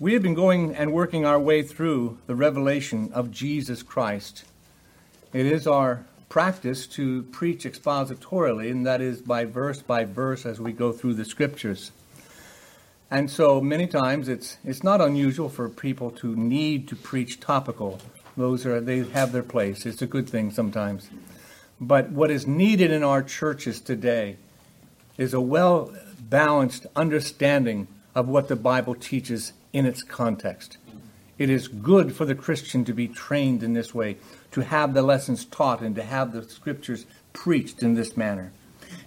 We have been going and working our way through the revelation of Jesus Christ. It is our practice to preach expositorily, and that is by verse by verse as we go through the scriptures. And so many times it's it's not unusual for people to need to preach topical. Those are they have their place. It's a good thing sometimes. But what is needed in our churches today is a well balanced understanding of what the Bible teaches in its context. It is good for the Christian to be trained in this way, to have the lessons taught, and to have the scriptures preached in this manner.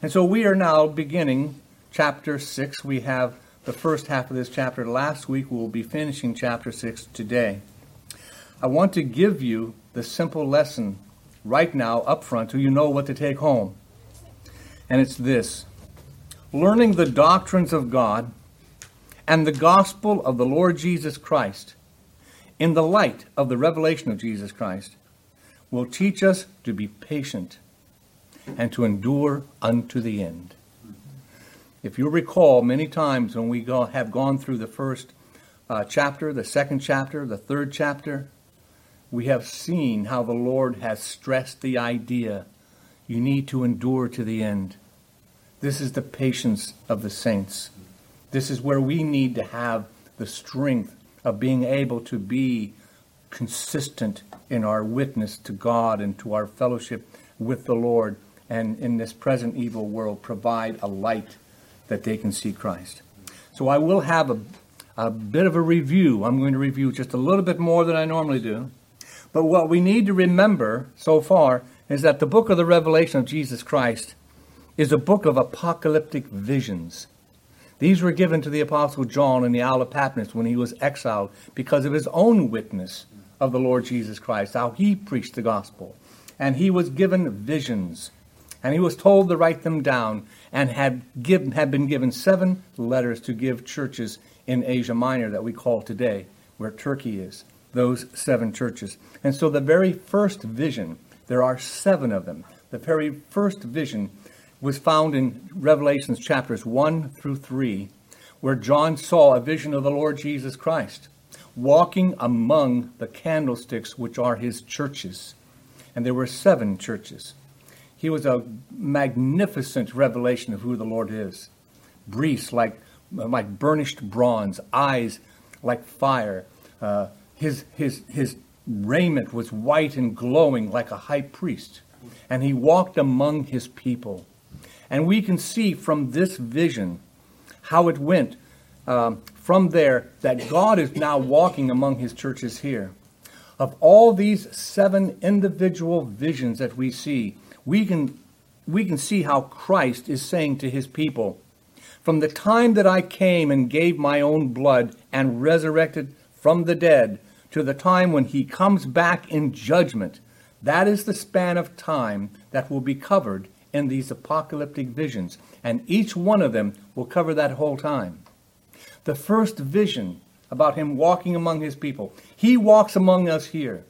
And so we are now beginning chapter 6. We have the first half of this chapter last week. We will be finishing chapter 6 today. I want to give you the simple lesson right now up front so you know what to take home. And it's this learning the doctrines of God and the gospel of the Lord Jesus Christ in the light of the revelation of Jesus Christ will teach us to be patient and to endure unto the end. If you recall, many times when we go, have gone through the first uh, chapter, the second chapter, the third chapter, we have seen how the Lord has stressed the idea you need to endure to the end. This is the patience of the saints. This is where we need to have the strength of being able to be consistent in our witness to God and to our fellowship with the Lord, and in this present evil world, provide a light that they can see Christ. So I will have a, a bit of a review. I'm going to review just a little bit more than I normally do. But what we need to remember so far is that the book of the Revelation of Jesus Christ is a book of apocalyptic visions. These were given to the Apostle John in the Isle of Patmos when he was exiled because of his own witness of the Lord Jesus Christ, how he preached the gospel. And he was given visions and he was told to write them down and had, give, had been given seven letters to give churches in Asia Minor that we call today, where Turkey is, those seven churches. And so the very first vision, there are seven of them, the very first vision was found in Revelations chapters 1 through 3, where John saw a vision of the Lord Jesus Christ walking among the candlesticks, which are his churches. And there were seven churches. He was a magnificent revelation of who the Lord is. Breast like, like burnished bronze, eyes like fire. Uh, his, his, his raiment was white and glowing like a high priest. And he walked among his people. And we can see from this vision how it went um, from there that God is now walking among his churches here. Of all these seven individual visions that we see, we can, we can see how Christ is saying to his people, From the time that I came and gave my own blood and resurrected from the dead to the time when he comes back in judgment, that is the span of time that will be covered in these apocalyptic visions. And each one of them will cover that whole time. The first vision about him walking among his people, he walks among us here,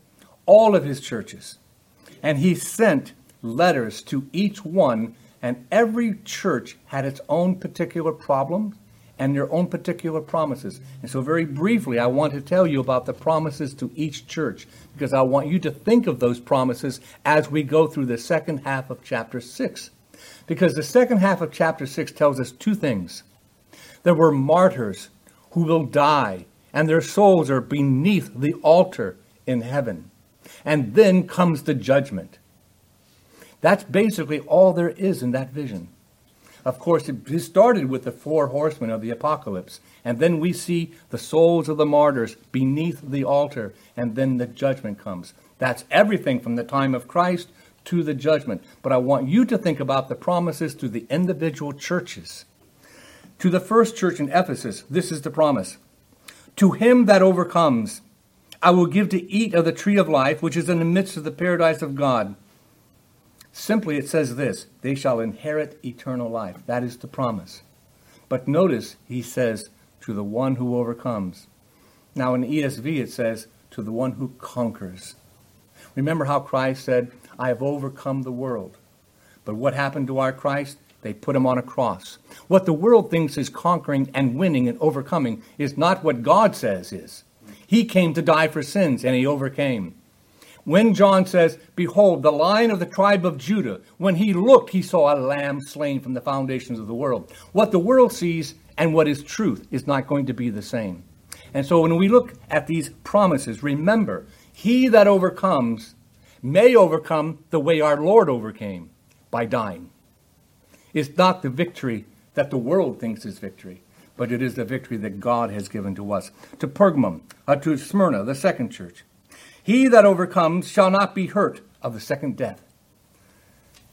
all of his churches. And he sent letters to each one, and every church had its own particular problem and their own particular promises. And so, very briefly, I want to tell you about the promises to each church because I want you to think of those promises as we go through the second half of chapter 6. Because the second half of chapter 6 tells us two things. There were martyrs who will die, and their souls are beneath the altar in heaven. And then comes the judgment. That's basically all there is in that vision. Of course, it started with the four horsemen of the apocalypse, and then we see the souls of the martyrs beneath the altar, and then the judgment comes. That's everything from the time of Christ to the judgment. But I want you to think about the promises to the individual churches. To the first church in Ephesus, this is the promise To him that overcomes, I will give to eat of the tree of life, which is in the midst of the paradise of God. Simply, it says this they shall inherit eternal life. That is the promise. But notice, he says, to the one who overcomes. Now, in ESV, it says, to the one who conquers. Remember how Christ said, I have overcome the world. But what happened to our Christ? They put him on a cross. What the world thinks is conquering and winning and overcoming is not what God says is. He came to die for sins, and he overcame. When John says, Behold, the lion of the tribe of Judah, when he looked, he saw a lamb slain from the foundations of the world. What the world sees and what is truth is not going to be the same. And so when we look at these promises, remember, he that overcomes may overcome the way our Lord overcame by dying. It's not the victory that the world thinks is victory, but it is the victory that God has given to us. To Pergamum, uh, to Smyrna, the second church. He that overcomes shall not be hurt of the second death.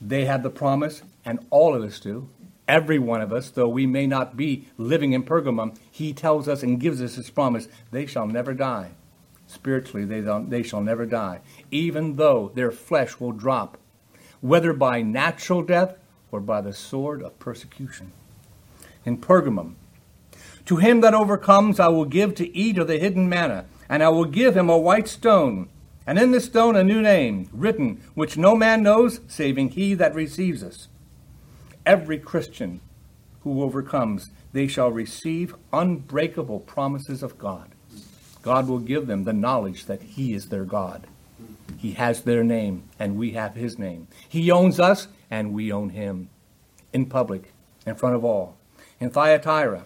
They had the promise, and all of us do. Every one of us, though we may not be living in Pergamum, he tells us and gives us his promise they shall never die. Spiritually, they, they shall never die, even though their flesh will drop, whether by natural death or by the sword of persecution. In Pergamum, to him that overcomes, I will give to eat of the hidden manna, and I will give him a white stone, and in the stone a new name, written, which no man knows, saving he that receives us. Every Christian who overcomes, they shall receive unbreakable promises of God. God will give them the knowledge that He is their God. He has their name, and we have His name. He owns us, and we own Him. In public, in front of all. In Thyatira,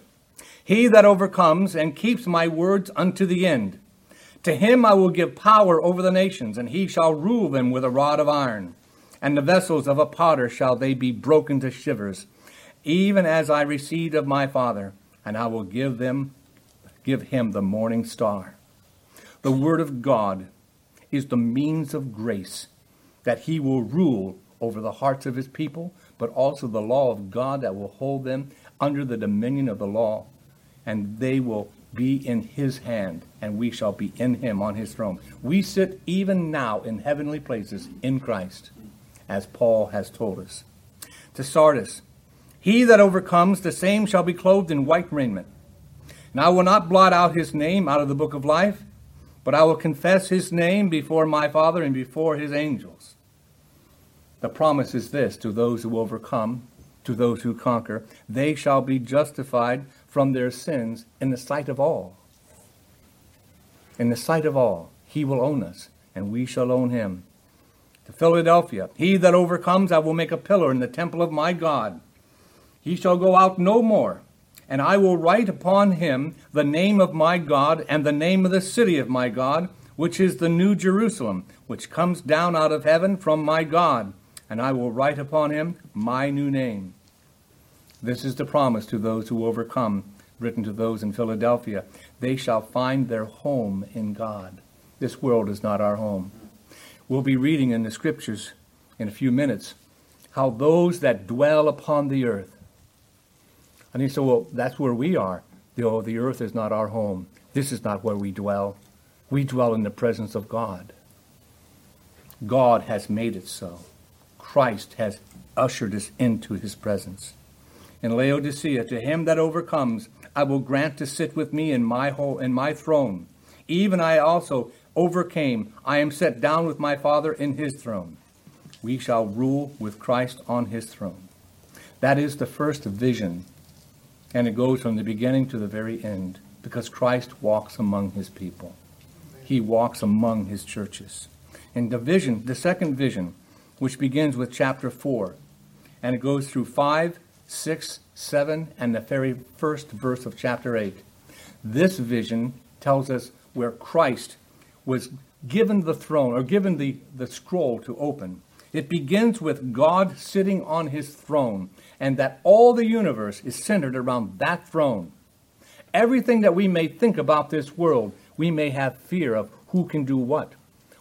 He that overcomes and keeps my words unto the end, to him I will give power over the nations, and he shall rule them with a rod of iron. And the vessels of a potter shall they be broken to shivers, even as I received of my Father, and I will give them give him the morning star. The word of God is the means of grace that he will rule over the hearts of his people, but also the law of God that will hold them under the dominion of the law, and they will be in his hand, and we shall be in him on his throne. We sit even now in heavenly places in Christ, as Paul has told us. To Sardis, he that overcomes, the same shall be clothed in white raiment. And I will not blot out his name out of the book of life, but I will confess his name before my Father and before his angels. The promise is this to those who overcome, to those who conquer, they shall be justified from their sins in the sight of all. In the sight of all, he will own us, and we shall own him. To Philadelphia, he that overcomes, I will make a pillar in the temple of my God. He shall go out no more and I will write upon him the name of my God and the name of the city of my God, which is the New Jerusalem, which comes down out of heaven from my God, and I will write upon him my new name. This is the promise to those who overcome, written to those in Philadelphia. They shall find their home in God. This world is not our home. We'll be reading in the scriptures in a few minutes how those that dwell upon the earth and he said, Well, that's where we are. Oh, the earth is not our home. This is not where we dwell. We dwell in the presence of God. God has made it so. Christ has ushered us into his presence. In Laodicea, to him that overcomes, I will grant to sit with me in my whole, in my throne. Even I also overcame. I am set down with my Father in his throne. We shall rule with Christ on his throne. That is the first vision and it goes from the beginning to the very end because Christ walks among his people. He walks among his churches. In the vision, the second vision, which begins with chapter 4, and it goes through 5, 6, 7, and the very first verse of chapter 8. This vision tells us where Christ was given the throne, or given the, the scroll to open. It begins with God sitting on his throne, and that all the universe is centered around that throne. Everything that we may think about this world, we may have fear of who can do what,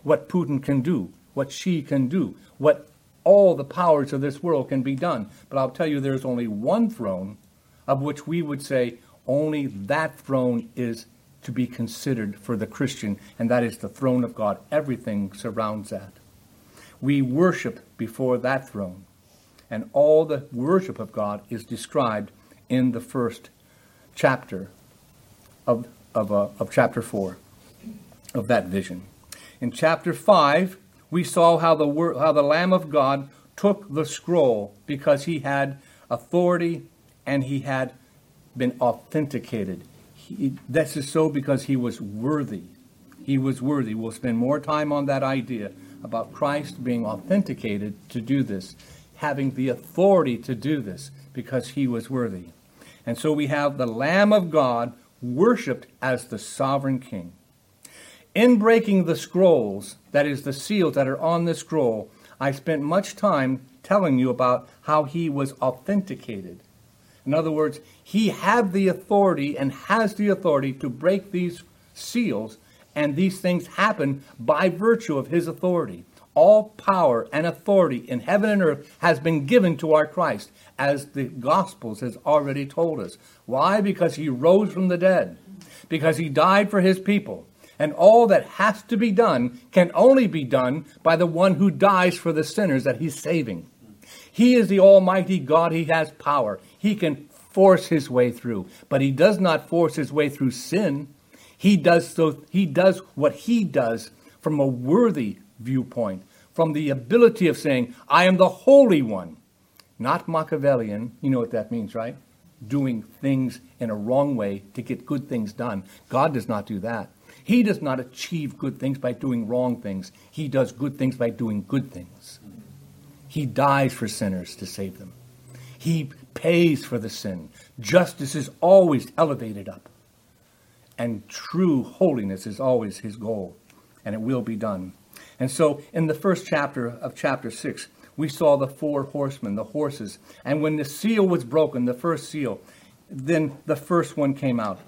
what Putin can do, what Xi can do, what all the powers of this world can be done. But I'll tell you, there's only one throne of which we would say only that throne is to be considered for the Christian, and that is the throne of God. Everything surrounds that. We worship before that throne and all the worship of God is described in the first chapter of, of, uh, of chapter 4 of that vision. In chapter 5, we saw how the, how the Lamb of God took the scroll because he had authority, and he had been authenticated. He, this is so because he was worthy. He was worthy. We'll spend more time on that idea about Christ being authenticated to do this, having the authority to do this because he was worthy. And so we have the Lamb of God worshiped as the sovereign king. In breaking the scrolls, that is, the seals that are on the scroll, I spent much time telling you about how he was authenticated. In other words, he had the authority and has the authority to break these seals, and these things happen by virtue of his authority. All power and authority in heaven and earth has been given to our Christ, as the Gospels has already told us. Why? Because he rose from the dead, because he died for his people. And all that has to be done can only be done by the one who dies for the sinners that he's saving. He is the Almighty God. He has power. He can force his way through, but he does not force his way through sin. He does so he does what he does from a worthy viewpoint, from the ability of saying, I am the holy one. Not Machiavellian, you know what that means, right? Doing things in a wrong way to get good things done. God does not do that. He does not achieve good things by doing wrong things. He does good things by doing good things. He dies for sinners to save them. He pays for the sin. Justice is always elevated up. And true holiness is always his goal. And it will be done. And so, in the first chapter of chapter 6, we saw the four horsemen, the horses. And when the seal was broken, the first seal, then the first one came out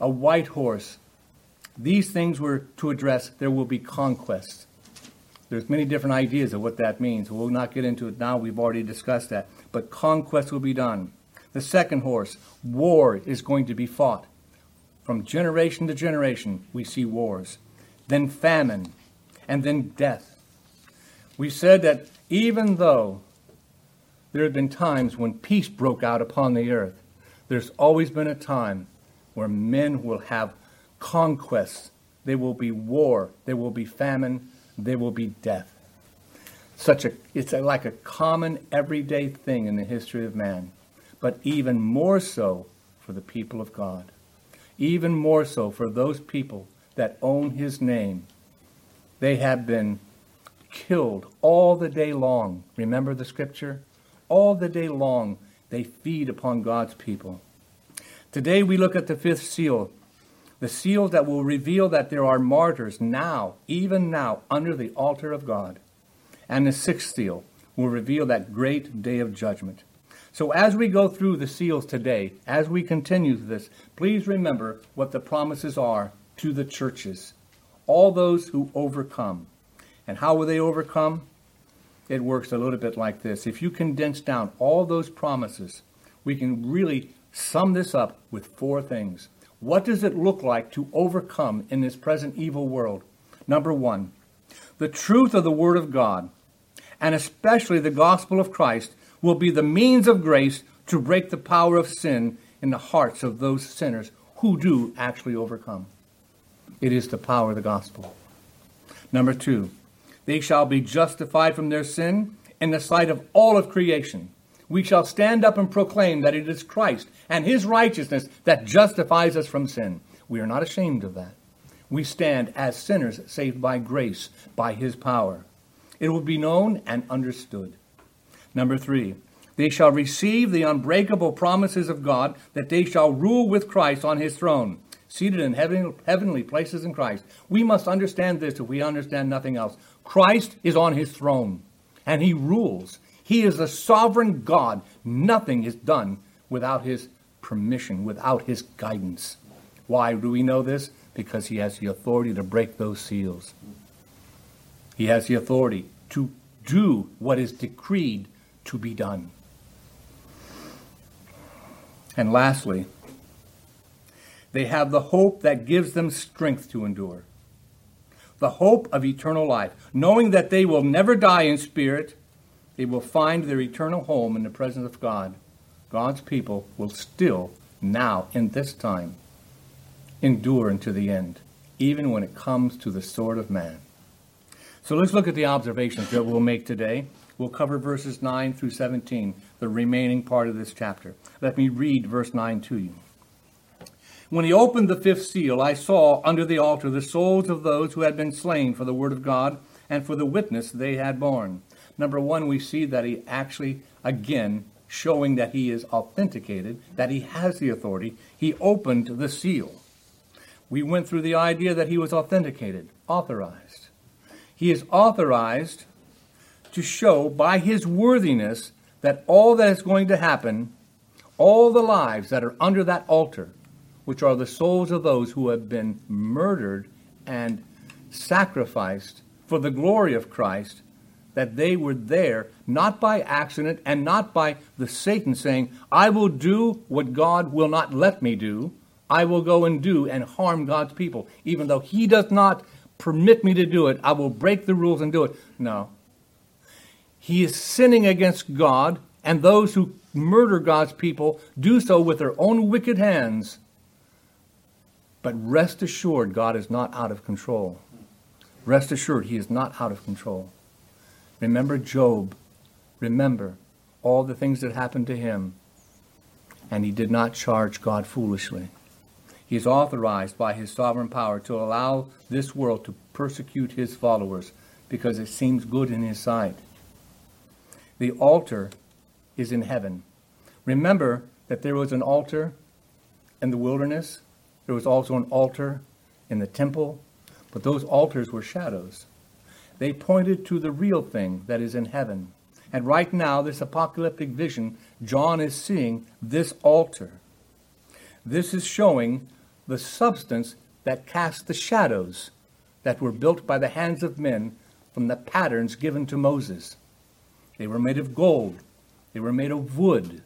a white horse. These things were to address there will be conquests. There's many different ideas of what that means. We'll not get into it now. We've already discussed that. But conquest will be done. The second horse, war is going to be fought. From generation to generation, we see wars. Then famine, and then death. We said that even though there have been times when peace broke out upon the earth, there's always been a time where men will have conquests. There will be war, there will be famine, there will be death. Such a, it's a, like a common everyday thing in the history of man, but even more so for the people of God. Even more so for those people that own his name. They have been killed all the day long. Remember the scripture? All the day long they feed upon God's people. Today we look at the fifth seal, the seal that will reveal that there are martyrs now, even now, under the altar of God. And the sixth seal will reveal that great day of judgment. So as we go through the seals today, as we continue this, please remember what the promises are to the churches, all those who overcome. And how will they overcome? It works a little bit like this. If you condense down all those promises, we can really sum this up with four things. What does it look like to overcome in this present evil world? Number one, the truth of the Word of God, and especially the gospel of Christ, will be the means of grace to break the power of sin in the hearts of those sinners who do actually overcome. It is the power of the gospel. Number two, they shall be justified from their sin in the sight of all of creation we shall stand up and proclaim that it is Christ and his righteousness that justifies us from sin. We are not ashamed of that. We stand as sinners saved by grace, by his power. It will be known and understood. Number three, they shall receive the unbreakable promises of God that they shall rule with Christ on his throne, seated in heaven, heavenly places in Christ. We must understand this if we understand nothing else. Christ is on his throne, and he rules. He is a sovereign God. Nothing is done without his permission, without his guidance. Why do we know this? Because he has the authority to break those seals. He has the authority to do what is decreed to be done. And lastly, they have the hope that gives them strength to endure. The hope of eternal life, knowing that they will never die in spirit they will find their eternal home in the presence of God. God's people will still, now, in this time, endure unto the end, even when it comes to the sword of man. So let's look at the observations that we'll make today. We'll cover verses 9 through 17, the remaining part of this chapter. Let me read verse 9 to you. When he opened the fifth seal, I saw under the altar the souls of those who had been slain for the word of God and for the witness they had borne. Number one, we see that he actually, again, showing that he is authenticated, that he has the authority, he opened the seal. We went through the idea that he was authenticated, authorized. He is authorized to show by his worthiness that all that is going to happen, all the lives that are under that altar, which are the souls of those who have been murdered and sacrificed for the glory of Christ, that they were there not by accident and not by the Satan saying, I will do what God will not let me do. I will go and do and harm God's people. Even though He does not permit me to do it, I will break the rules and do it. No, he is sinning against God, and those who murder God's people do so with their own wicked hands. But rest assured, God is not out of control. Rest assured, He is not out of control. Remember Job. Remember all the things that happened to him. And he did not charge God foolishly. He is authorized by his sovereign power to allow this world to persecute his followers because it seems good in his sight. The altar is in heaven. Remember that there was an altar in the wilderness, there was also an altar in the temple, but those altars were shadows. They pointed to the real thing that is in heaven. And right now, this apocalyptic vision, John is seeing this altar. This is showing the substance that cast the shadows that were built by the hands of men from the patterns given to Moses. They were made of gold. They were made of wood.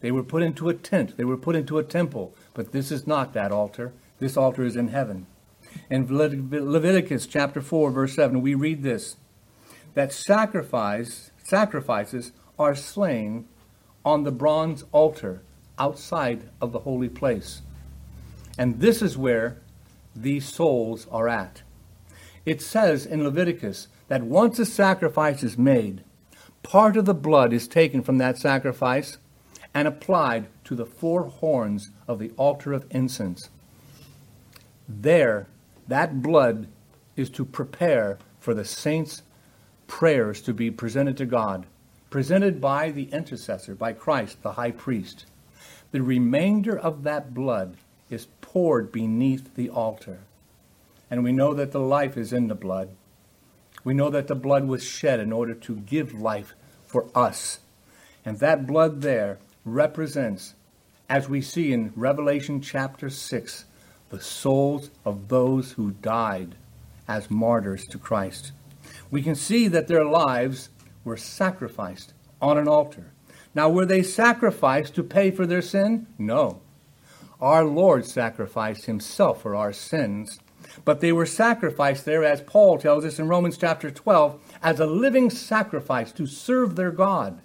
They were put into a tent. They were put into a temple. But this is not that altar. This altar is in heaven. In Leviticus chapter 4, verse 7, we read this that sacrifice, sacrifices are slain on the bronze altar outside of the holy place. And this is where these souls are at. It says in Leviticus that once a sacrifice is made, part of the blood is taken from that sacrifice and applied to the four horns of the altar of incense. There, that blood is to prepare for the saints' prayers to be presented to God, presented by the intercessor, by Christ, the high priest. The remainder of that blood is poured beneath the altar. And we know that the life is in the blood. We know that the blood was shed in order to give life for us. And that blood there represents, as we see in Revelation chapter 6, the souls of those who died as martyrs to Christ. We can see that their lives were sacrificed on an altar. Now, were they sacrificed to pay for their sin? No. Our Lord sacrificed himself for our sins but they were sacrificed there, as Paul tells us in Romans chapter 12, as a living sacrifice to serve their God.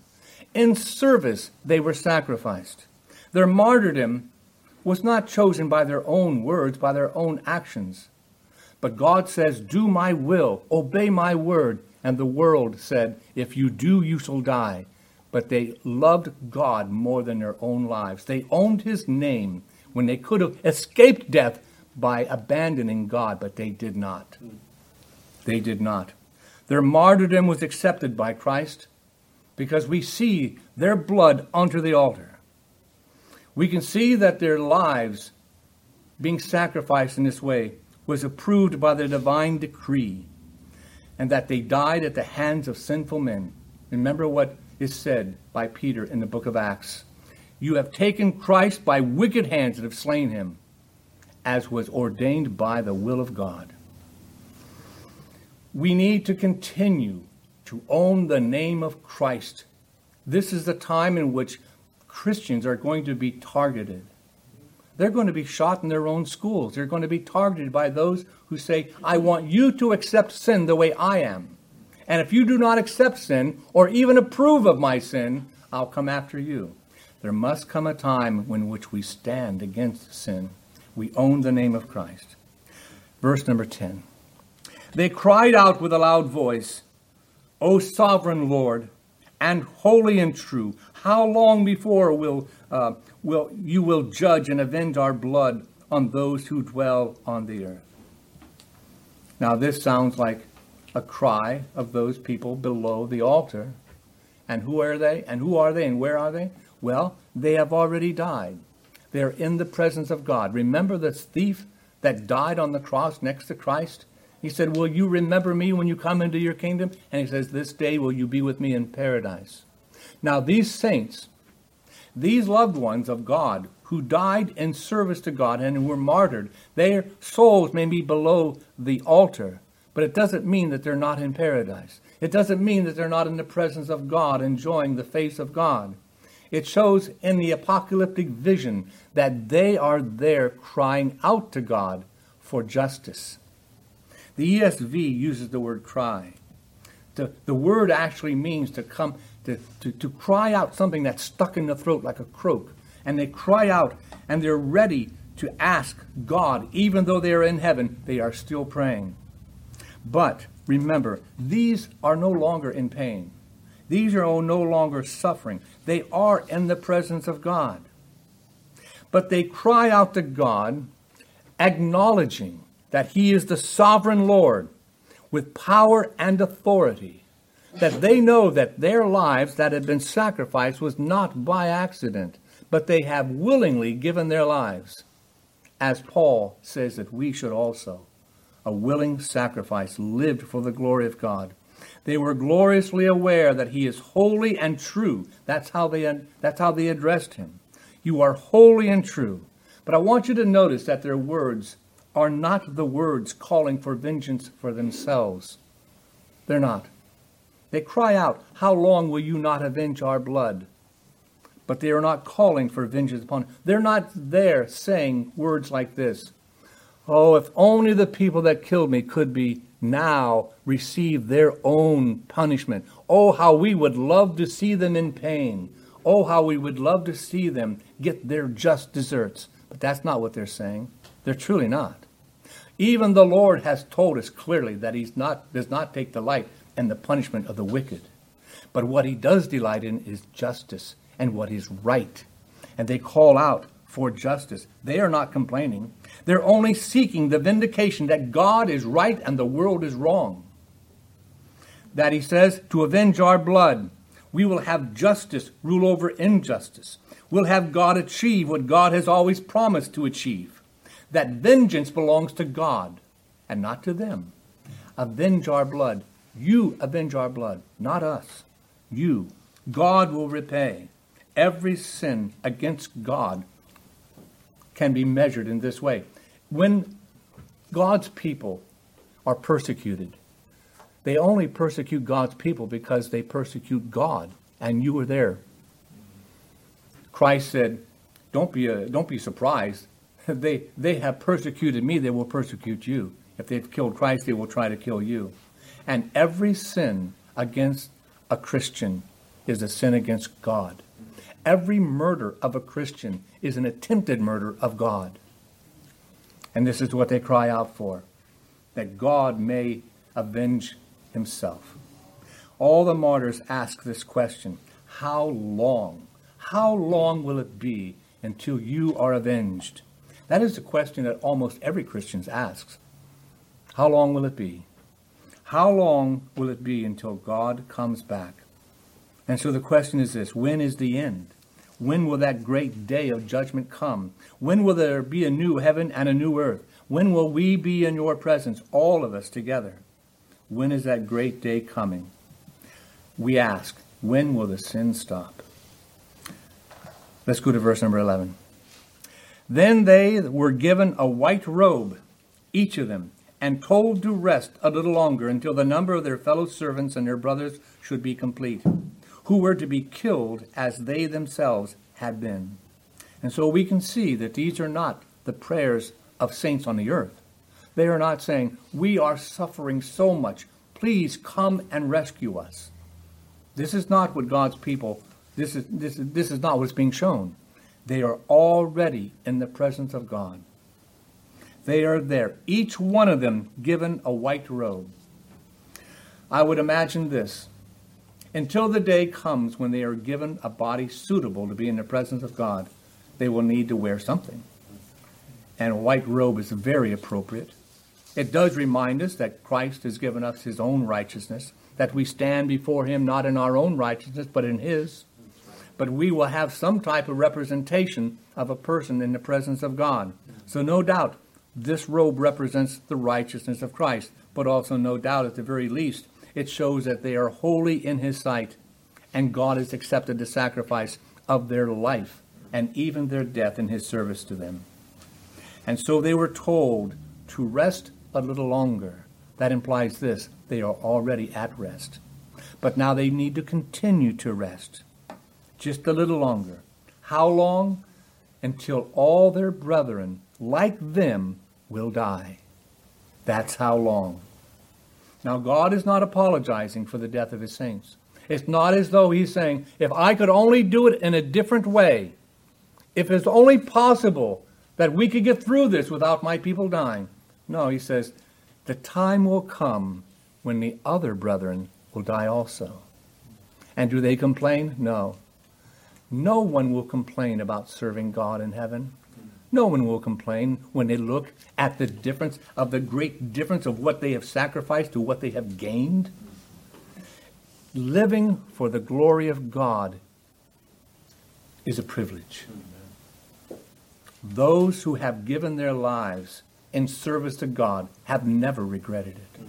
In service, they were sacrificed. Their martyrdom was not chosen by their own words, by their own actions. But God says, Do my will, obey my word. And the world said, If you do, you shall die. But they loved God more than their own lives. They owned his name when they could have escaped death by abandoning God, but they did not. They did not. Their martyrdom was accepted by Christ because we see their blood onto the altar. We can see that their lives being sacrificed in this way was approved by the divine decree and that they died at the hands of sinful men. Remember what is said by Peter in the book of Acts. You have taken Christ by wicked hands and have slain him as was ordained by the will of God. We need to continue to own the name of Christ. This is the time in which Christians are going to be targeted. They're going to be shot in their own schools. They're going to be targeted by those who say, I want you to accept sin the way I am. And if you do not accept sin or even approve of my sin, I'll come after you. There must come a time in which we stand against sin. We own the name of Christ. Verse number 10. They cried out with a loud voice, O sovereign Lord, and holy and true. How long before will, uh, will you will judge and avenge our blood on those who dwell on the earth? Now, this sounds like a cry of those people below the altar. And who are they? And who are they? And where are they? Well, they have already died. They're in the presence of God. Remember this thief that died on the cross next to Christ? He said, Will you remember me when you come into your kingdom? And he says, This day will you be with me in paradise. Now, these saints, these loved ones of God who died in service to God and who were martyred, their souls may be below the altar, but it doesn't mean that they're not in paradise. It doesn't mean that they're not in the presence of God, enjoying the face of God. It shows in the apocalyptic vision that they are there crying out to God for justice. The ESV uses the word cry. The, the word actually means to come, to, to, to cry out something that's stuck in the throat like a croak. And they cry out and they're ready to ask God, even though they are in heaven, they are still praying. But remember, these are no longer in pain. These are no longer suffering. They are in the presence of God. But they cry out to God, acknowledging that He is the sovereign Lord with power and authority, that they know that their lives that had been sacrificed was not by accident, but they have willingly given their lives, as Paul says that we should also. A willing sacrifice lived for the glory of God. They were gloriously aware that he is holy and true. That's how they, that's how they addressed him. You are holy and true. But I want you to notice that their words are not the words calling for vengeance for themselves. They're not. They cry out, How long will you not avenge our blood? But they are not calling for vengeance upon. They're not there saying words like this. Oh, if only the people that killed me could be now receive their own punishment. Oh, how we would love to see them in pain. Oh, how we would love to see them get their just deserts. But that's not what they're saying. They're truly not. Even the Lord has told us clearly that He does not take delight in the punishment of the wicked. But what He does delight in is justice and what is right. And they call out for justice. They are not complaining. They're only seeking the vindication that God is right and the world is wrong. That He says, to avenge our blood, we will have justice rule over injustice. We'll have God achieve what God has always promised to achieve. That vengeance belongs to God and not to them. Avenge our blood. You avenge our blood, not us. You. God will repay. Every sin against God can be measured in this way. When God's people are persecuted, they only persecute God's people because they persecute God, and you were there. Christ said, "Don't be a, don't be surprised. they they have persecuted me; they will persecute you. If they've killed Christ, they will try to kill you." And every sin against a Christian is a sin against God. Every murder of a Christian is an attempted murder of God. And this is what they cry out for that God may avenge himself. All the martyrs ask this question How long? How long will it be until you are avenged? That is the question that almost every Christian asks. How long will it be? How long will it be until God comes back? And so the question is this when is the end? When will that great day of judgment come? When will there be a new heaven and a new earth? When will we be in your presence, all of us together? When is that great day coming? We ask, when will the sin stop? Let's go to verse number 11. Then they were given a white robe, each of them, and told to rest a little longer until the number of their fellow servants and their brothers should be complete, who were to be killed as they themselves had been. And so we can see that these are not the prayers of saints on the earth. They are not saying, We are suffering so much. Please come and rescue us. This is not what God's people, this is, this is, this is not what's being shown. They are already in the presence of God. They are there, each one of them given a white robe. I would imagine this Until the day comes when they are given a body suitable to be in the presence of God, they will need to wear something. And a white robe is very appropriate. It does remind us that Christ has given us his own righteousness, that we stand before him not in our own righteousness, but in his. But we will have some type of representation of a person in the presence of God. So, no doubt, this robe represents the righteousness of Christ, but also, no doubt, at the very least, it shows that they are holy in his sight, and God has accepted the sacrifice of their life and even their death in his service to them. And so they were told to rest a little longer. That implies this they are already at rest. But now they need to continue to rest just a little longer. How long? Until all their brethren, like them, will die. That's how long. Now, God is not apologizing for the death of his saints. It's not as though he's saying, if I could only do it in a different way, if it's only possible that we could get through this without my people dying. No, he says, the time will come when the other brethren will die also. And do they complain? No. No one will complain about serving God in heaven. No one will complain when they look at the difference of the great difference of what they have sacrificed to what they have gained. Living for the glory of God is a privilege. Those who have given their lives in service to God have never regretted it.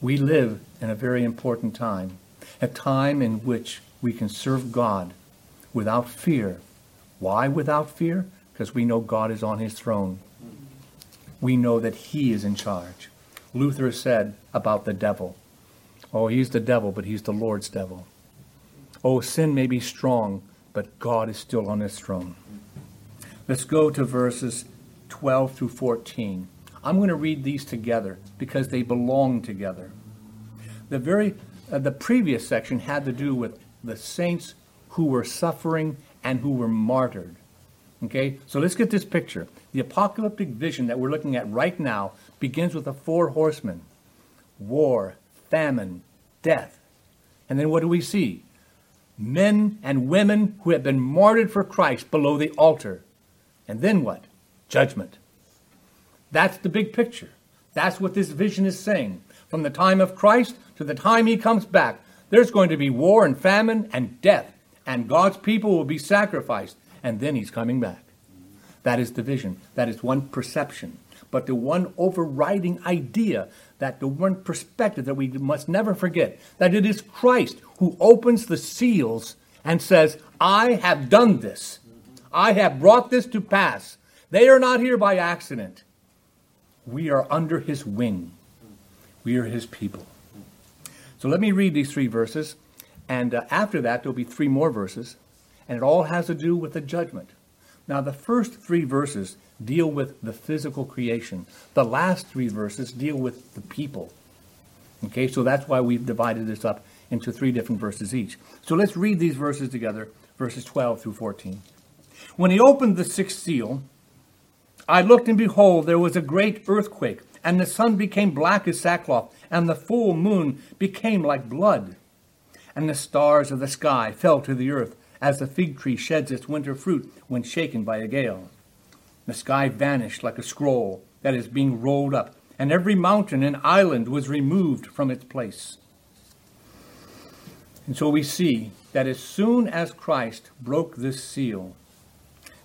We live in a very important time, a time in which we can serve God without fear. Why without fear? Because we know God is on his throne. We know that he is in charge. Luther said about the devil, Oh, he's the devil, but he's the Lord's devil. Oh, sin may be strong, but God is still on his throne. Let's go to verses 12 through 14. I'm going to read these together because they belong together. The very uh, the previous section had to do with the saints who were suffering and who were martyred. Okay, so let's get this picture. The apocalyptic vision that we're looking at right now begins with the four horsemen war, famine, death. And then what do we see? Men and women who have been martyred for Christ below the altar. And then what? Judgment. That's the big picture. That's what this vision is saying. From the time of Christ to the time he comes back, there's going to be war and famine and death, and God's people will be sacrificed and then he's coming back. That is the vision. That is one perception. But the one overriding idea, that the one perspective that we must never forget, that it is Christ who opens the seals and says, I have done this. I have brought this to pass. They are not here by accident. We are under his wing. We are his people. So let me read these three verses. And uh, after that, there'll be three more verses and it all has to do with the judgment. Now, the first three verses deal with the physical creation. The last three verses deal with the people. Okay, so that's why we've divided this up into three different verses each. So let's read these verses together, verses 12 through 14. When he opened the sixth seal, I looked and behold, there was a great earthquake, and the sun became black as sackcloth, and the full moon became like blood. And the stars of the sky fell to the earth as the fig tree sheds its winter fruit when shaken by a gale. The sky vanished like a scroll that is being rolled up, and every mountain and island was removed from its place. And so we see that as soon as Christ broke this seal,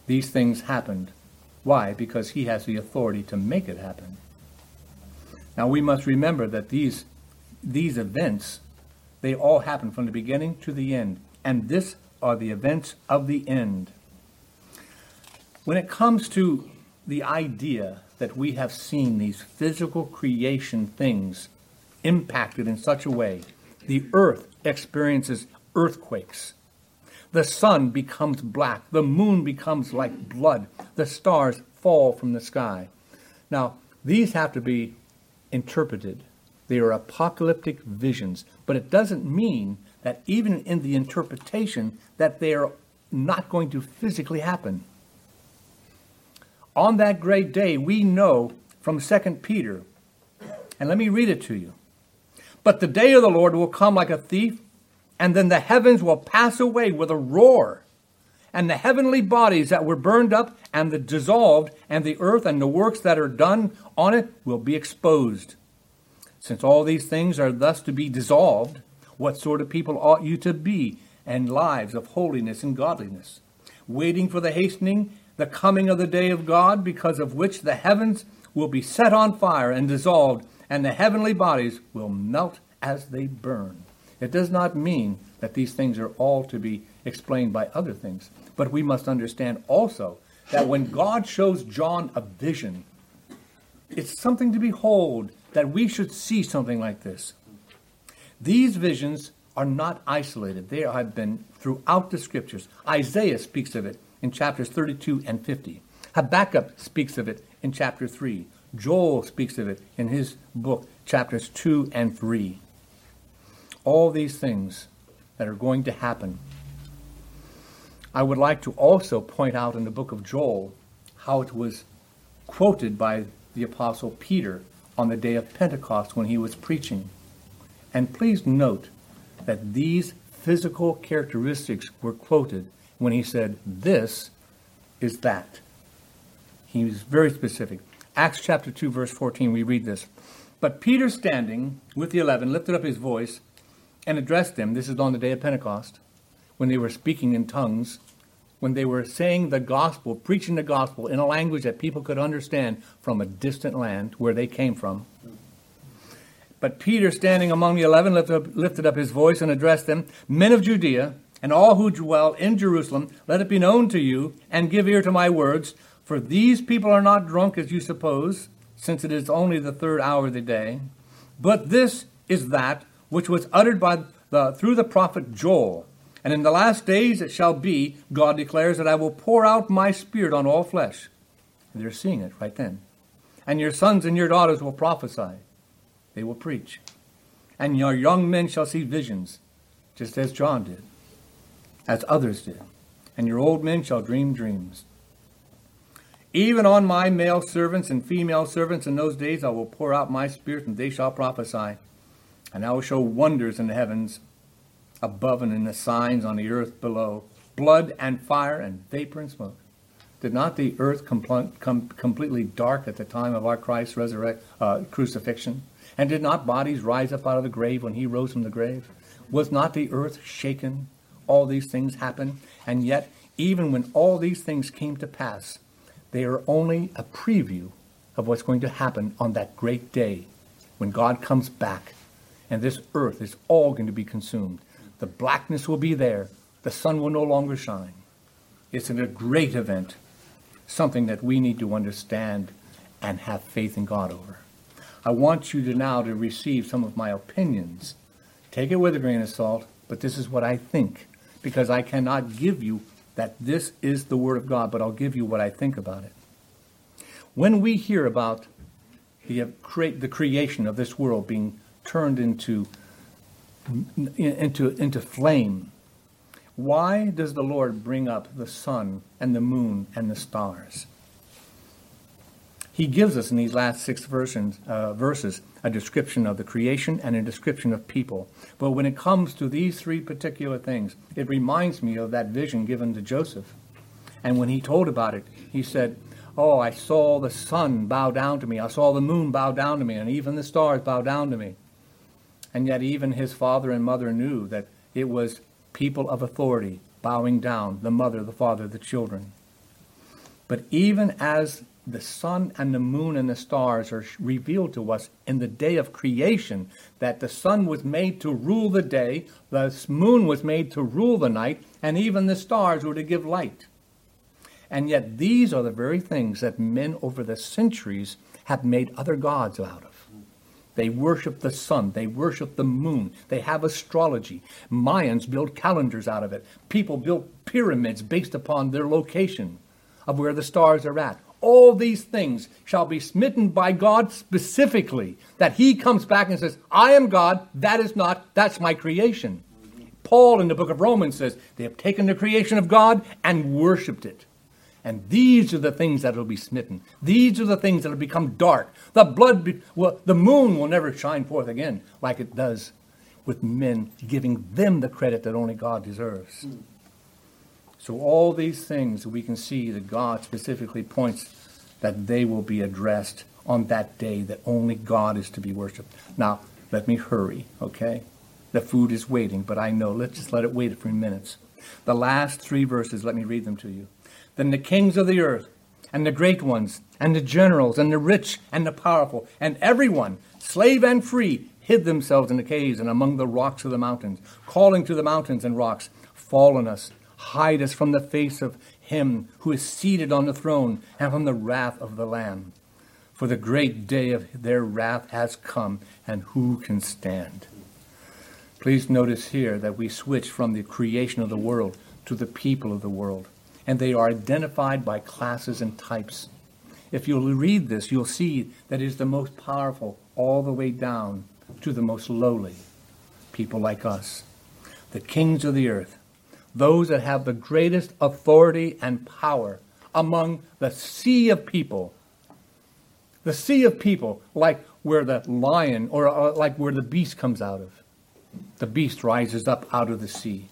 these things happened. Why? Because he has the authority to make it happen. Now we must remember that these, these events, they all happen from the beginning to the end. And this are the events of the end. When it comes to the idea that we have seen these physical creation things impacted in such a way, the earth experiences earthquakes. The sun becomes black. The moon becomes like blood. The stars fall from the sky. Now, these have to be interpreted. They are apocalyptic visions, but it doesn't mean that even in the interpretation that they are not going to physically happen. On that great day, we know from 2 Peter, and let me read it to you. But the day of the Lord will come like a thief, and then the heavens will pass away with a roar, and the heavenly bodies that were burned up and the dissolved, and the earth and the works that are done on it will be exposed. Since all these things are thus to be dissolved, what sort of people ought you to be, and lives of holiness and godliness, waiting for the hastening, the coming of the day of God, because of which the heavens will be set on fire and dissolved, and the heavenly bodies will melt as they burn. It does not mean that these things are all to be explained by other things, but we must understand also that when God shows John a vision, it's something to behold that we should see something like this. These visions are not isolated, they have been throughout the scriptures. Isaiah speaks of it in chapters 32 and 50. Habakkuk speaks of it in chapter 3. Joel speaks of it in his book, chapters 2 and 3. All these things that are going to happen. I would like to also point out in the book of Joel how it was quoted by the Apostle Peter on the day of Pentecost when he was preaching. And please note that these physical characteristics were quoted when he said, This is that. He was very specific. Acts chapter 2, verse 14, we read this. But Peter, standing with the eleven, lifted up his voice and addressed them. This is on the day of Pentecost, when they were speaking in tongues, when they were saying the gospel, preaching the gospel in a language that people could understand from a distant land where they came from. But Peter, standing among the eleven, lifted up, his voice and addressed them Men of Judea, and all who dwell in Jerusalem, let it be known to you, and give ear to my words. For these people are not drunk as you suppose, since it is only the third hour of the day. But this is that which was uttered by the, through the prophet Joel. And in the last days it shall be, God declares, that I will pour out my spirit on all flesh. And they're seeing it right then. And your sons and your daughters will prophesy. They will preach. And your young men shall see visions, just as John did, as others did. And your old men shall dream dreams. Even on my male servants and female servants in those days I will pour out my spirit, and they shall prophesy. And I will show wonders in the heavens above and in the signs on the earth below blood and fire and vapor and smoke. Did not the earth com- com- completely dark at the time of our Christ's resurrect, uh, crucifixion? And did not bodies rise up out of the grave when he rose from the grave? Was not the earth shaken? All these things happened. And yet, even when all these things came to pass, they are only a preview of what's going to happen on that great day when God comes back and this earth is all going to be consumed. The blackness will be there. The sun will no longer shine. It's a great event, something that we need to understand and have faith in God over. I want you to now to receive some of my opinions. Take it with a grain of salt, but this is what I think, because I cannot give you that this is the Word of God, but I'll give you what I think about it. When we hear about the, the creation of this world being turned into, into, into flame, why does the Lord bring up the sun and the moon and the stars? He gives us in these last six versions, uh, verses a description of the creation and a description of people. But when it comes to these three particular things, it reminds me of that vision given to Joseph. And when he told about it, he said, Oh, I saw the sun bow down to me. I saw the moon bow down to me, and even the stars bow down to me. And yet, even his father and mother knew that it was people of authority bowing down the mother, the father, the children. But even as the sun and the moon and the stars are revealed to us in the day of creation that the sun was made to rule the day, the moon was made to rule the night, and even the stars were to give light. And yet, these are the very things that men over the centuries have made other gods out of. They worship the sun, they worship the moon, they have astrology. Mayans build calendars out of it. People built pyramids based upon their location of where the stars are at all these things shall be smitten by God specifically. That he comes back and says, I am God, that is not, that's my creation. Paul in the book of Romans says, they have taken the creation of God and worshiped it. And these are the things that will be smitten. These are the things that will become dark. The blood, be, well, the moon will never shine forth again like it does with men giving them the credit that only God deserves. So, all these things we can see that God specifically points that they will be addressed on that day, that only God is to be worshiped. Now, let me hurry, okay? The food is waiting, but I know. Let's just let it wait a few minutes. The last three verses, let me read them to you. Then the kings of the earth, and the great ones, and the generals, and the rich, and the powerful, and everyone, slave and free, hid themselves in the caves and among the rocks of the mountains, calling to the mountains and rocks, Fall on us, hide us from the face of him who is seated on the throne, and from the wrath of the Lamb. For the great day of their wrath has come, and who can stand? Please notice here that we switch from the creation of the world to the people of the world, and they are identified by classes and types. If you'll read this, you'll see that it is the most powerful all the way down to the most lowly, people like us, the kings of the earth, those that have the greatest authority and power among the sea of people. The sea of people, like where the lion or uh, like where the beast comes out of the beast rises up out of the sea.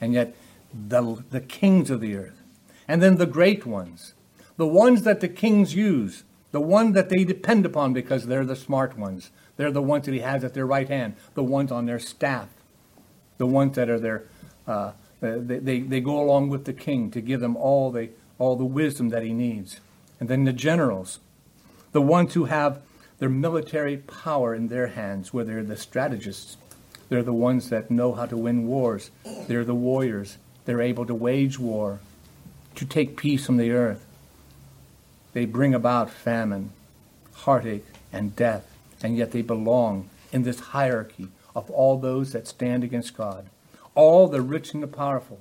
And yet, the, the kings of the earth, and then the great ones, the ones that the kings use, the ones that they depend upon because they're the smart ones. They're the ones that he has at their right hand, the ones on their staff, the ones that are there. Uh, Uh, they, they, they go along with the king to give them all the, all the wisdom that he needs. And then the generals, the ones who have their military power in their hands, where they're the strategists, they're the ones that know how to win wars. They're the warriors. They're able to wage war, to take peace from the earth. They bring about famine, heartache, and death, and yet they belong in this hierarchy of all those that stand against God. All the rich and the powerful,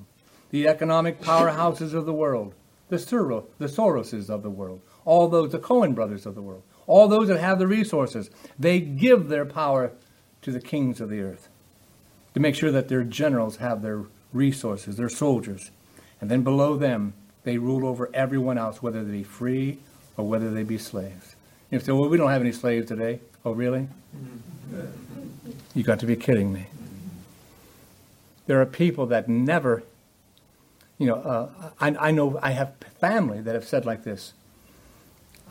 the economic powerhouses of the world, the, Sor- the Soroses of the world, all those, the Cohen brothers of the world, all those that have the resources, they give their power to the kings of the earth to make sure that their generals have their resources, their soldiers. And then below them, they rule over everyone else, whether they be free or whether they be slaves. You say, well, we don't have any slaves today. Oh, really? You got to be kidding me. There are people that never, you know, uh, I, I know I have family that have said like this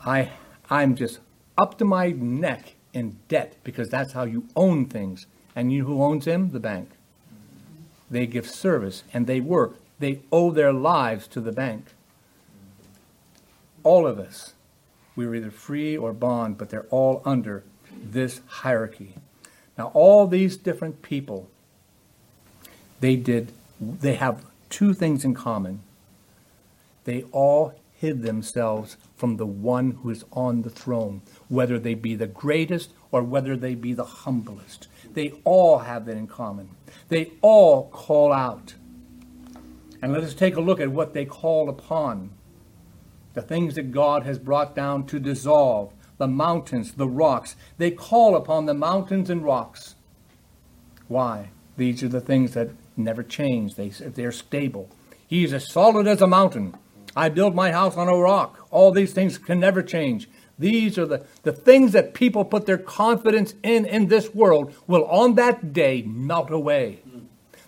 I, I'm just up to my neck in debt because that's how you own things. And you who owns them? The bank. They give service and they work. They owe their lives to the bank. All of us, we're either free or bond, but they're all under this hierarchy. Now, all these different people, they did, they have two things in common. They all hid themselves from the one who is on the throne, whether they be the greatest or whether they be the humblest. They all have that in common. They all call out. And let us take a look at what they call upon. The things that God has brought down to dissolve, the mountains, the rocks. They call upon the mountains and rocks. Why? These are the things that never change. They, they're stable. He is as solid as a mountain. I build my house on a rock. All these things can never change. These are the, the things that people put their confidence in in this world will on that day melt away.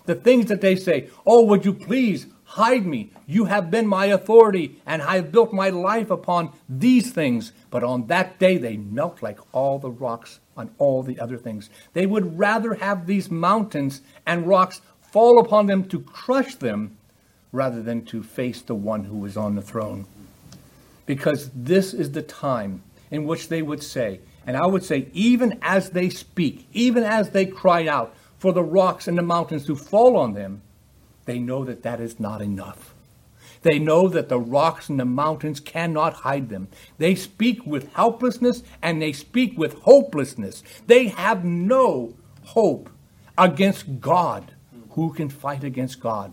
The things that they say, Oh, would you please hide me? You have been my authority, and I have built my life upon these things. But on that day, they melt like all the rocks on all the other things. They would rather have these mountains and rocks fall upon them to crush them rather than to face the one who is on the throne because this is the time in which they would say, and I would say, even as they speak, even as they cry out for the rocks and the mountains to fall on them, they know that that is not enough. They know that the rocks and the mountains cannot hide them. They speak with helplessness and they speak with hopelessness. They have no hope against God. Who can fight against God?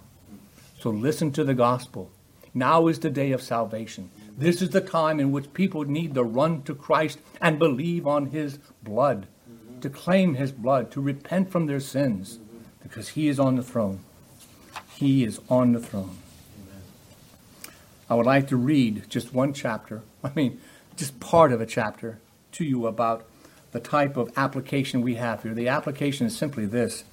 So listen to the gospel. Now is the day of salvation. This is the time in which people need to run to Christ and believe on his blood, mm-hmm. to claim his blood, to repent from their sins, mm-hmm. because he is on the throne. He is on the throne. Amen. I would like to read just one chapter, I mean, just part of a chapter to you about the the type of application we have here. The application is simply this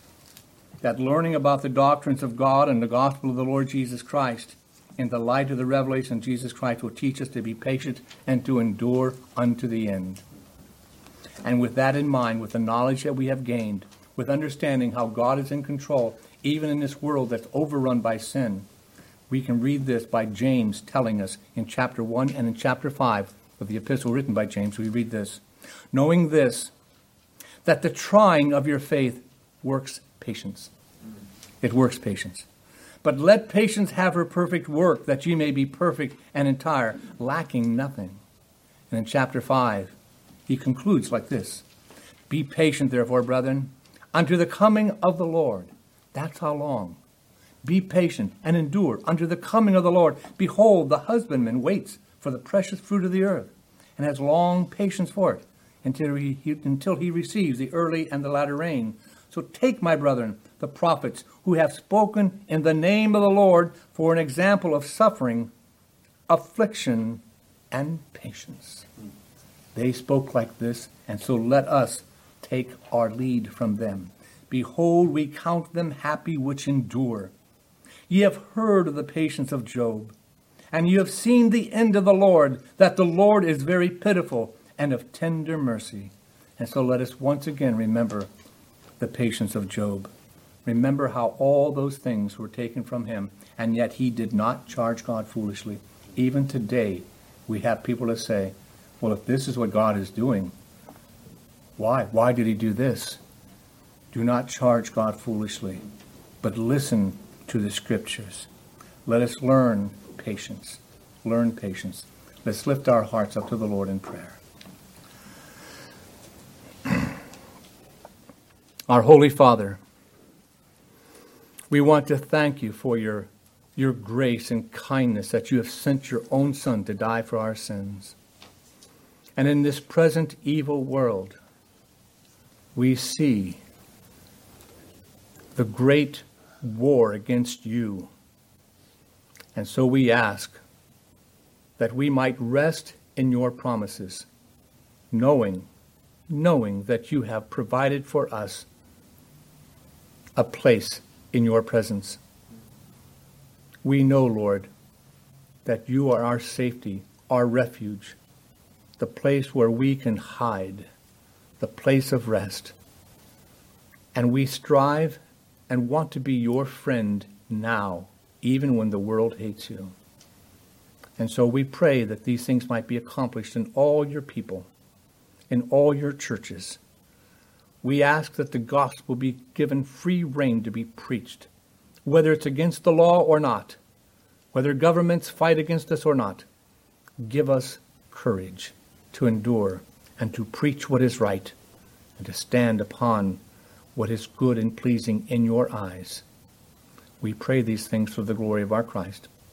that learning about the doctrines of God and the gospel of the Lord Jesus Christ in the light of the revelation of Jesus Christ will teach us to be patient and to endure unto the end. And with that in mind, with the knowledge that we have gained, with understanding how God is in control, even in this world that's overrun by sin, we can read this by James telling us in chapter 1 and in chapter 5 of the epistle written by James. We read this Knowing this, that the trying of your faith works patience. It works patience. But let patience have her perfect work, that ye may be perfect and entire, lacking nothing. And in chapter 5, he concludes like this Be patient, therefore, brethren, unto the coming of the Lord. That's how long. Be patient and endure unto the coming of the Lord. Behold, the husbandman waits for the precious fruit of the earth, and has long patience for it, until he, until he receives the early and the latter rain. So take, my brethren, the prophets who have spoken in the name of the Lord for an example of suffering, affliction, and patience. They spoke like this, and so let us take our lead from them. Behold, we count them happy which endure. Ye have heard of the patience of Job, and ye have seen the end of the Lord, that the Lord is very pitiful and of tender mercy. And so let us once again remember the patience of Job. Remember how all those things were taken from him, and yet he did not charge God foolishly. Even today, we have people that say, well, if this is what God is doing, why? Why did he do this? Do not charge God foolishly, but listen to the scriptures. Let us learn patience. Learn patience. Let's lift our hearts up to the Lord in prayer. Our Holy Father, we want to thank you for your, your grace and kindness that you have sent your own Son to die for our sins. And in this present evil world, we see the great war against you. And so we ask that we might rest in your promises, knowing, knowing that you have provided for us a place in your presence. We know, Lord, that you are our safety, our refuge, the place where we can hide, the place of rest. And we strive and want to be your friend now, even when the world hates you. And so we pray that these things might be accomplished in all your people, in all your churches we ask that the gospel be given free rein to be preached, whether it's against the law or not, whether governments fight against us or not. Give us courage to endure and to preach what is right and to stand upon what is good and pleasing in your eyes. We pray these things for the glory of our Christ.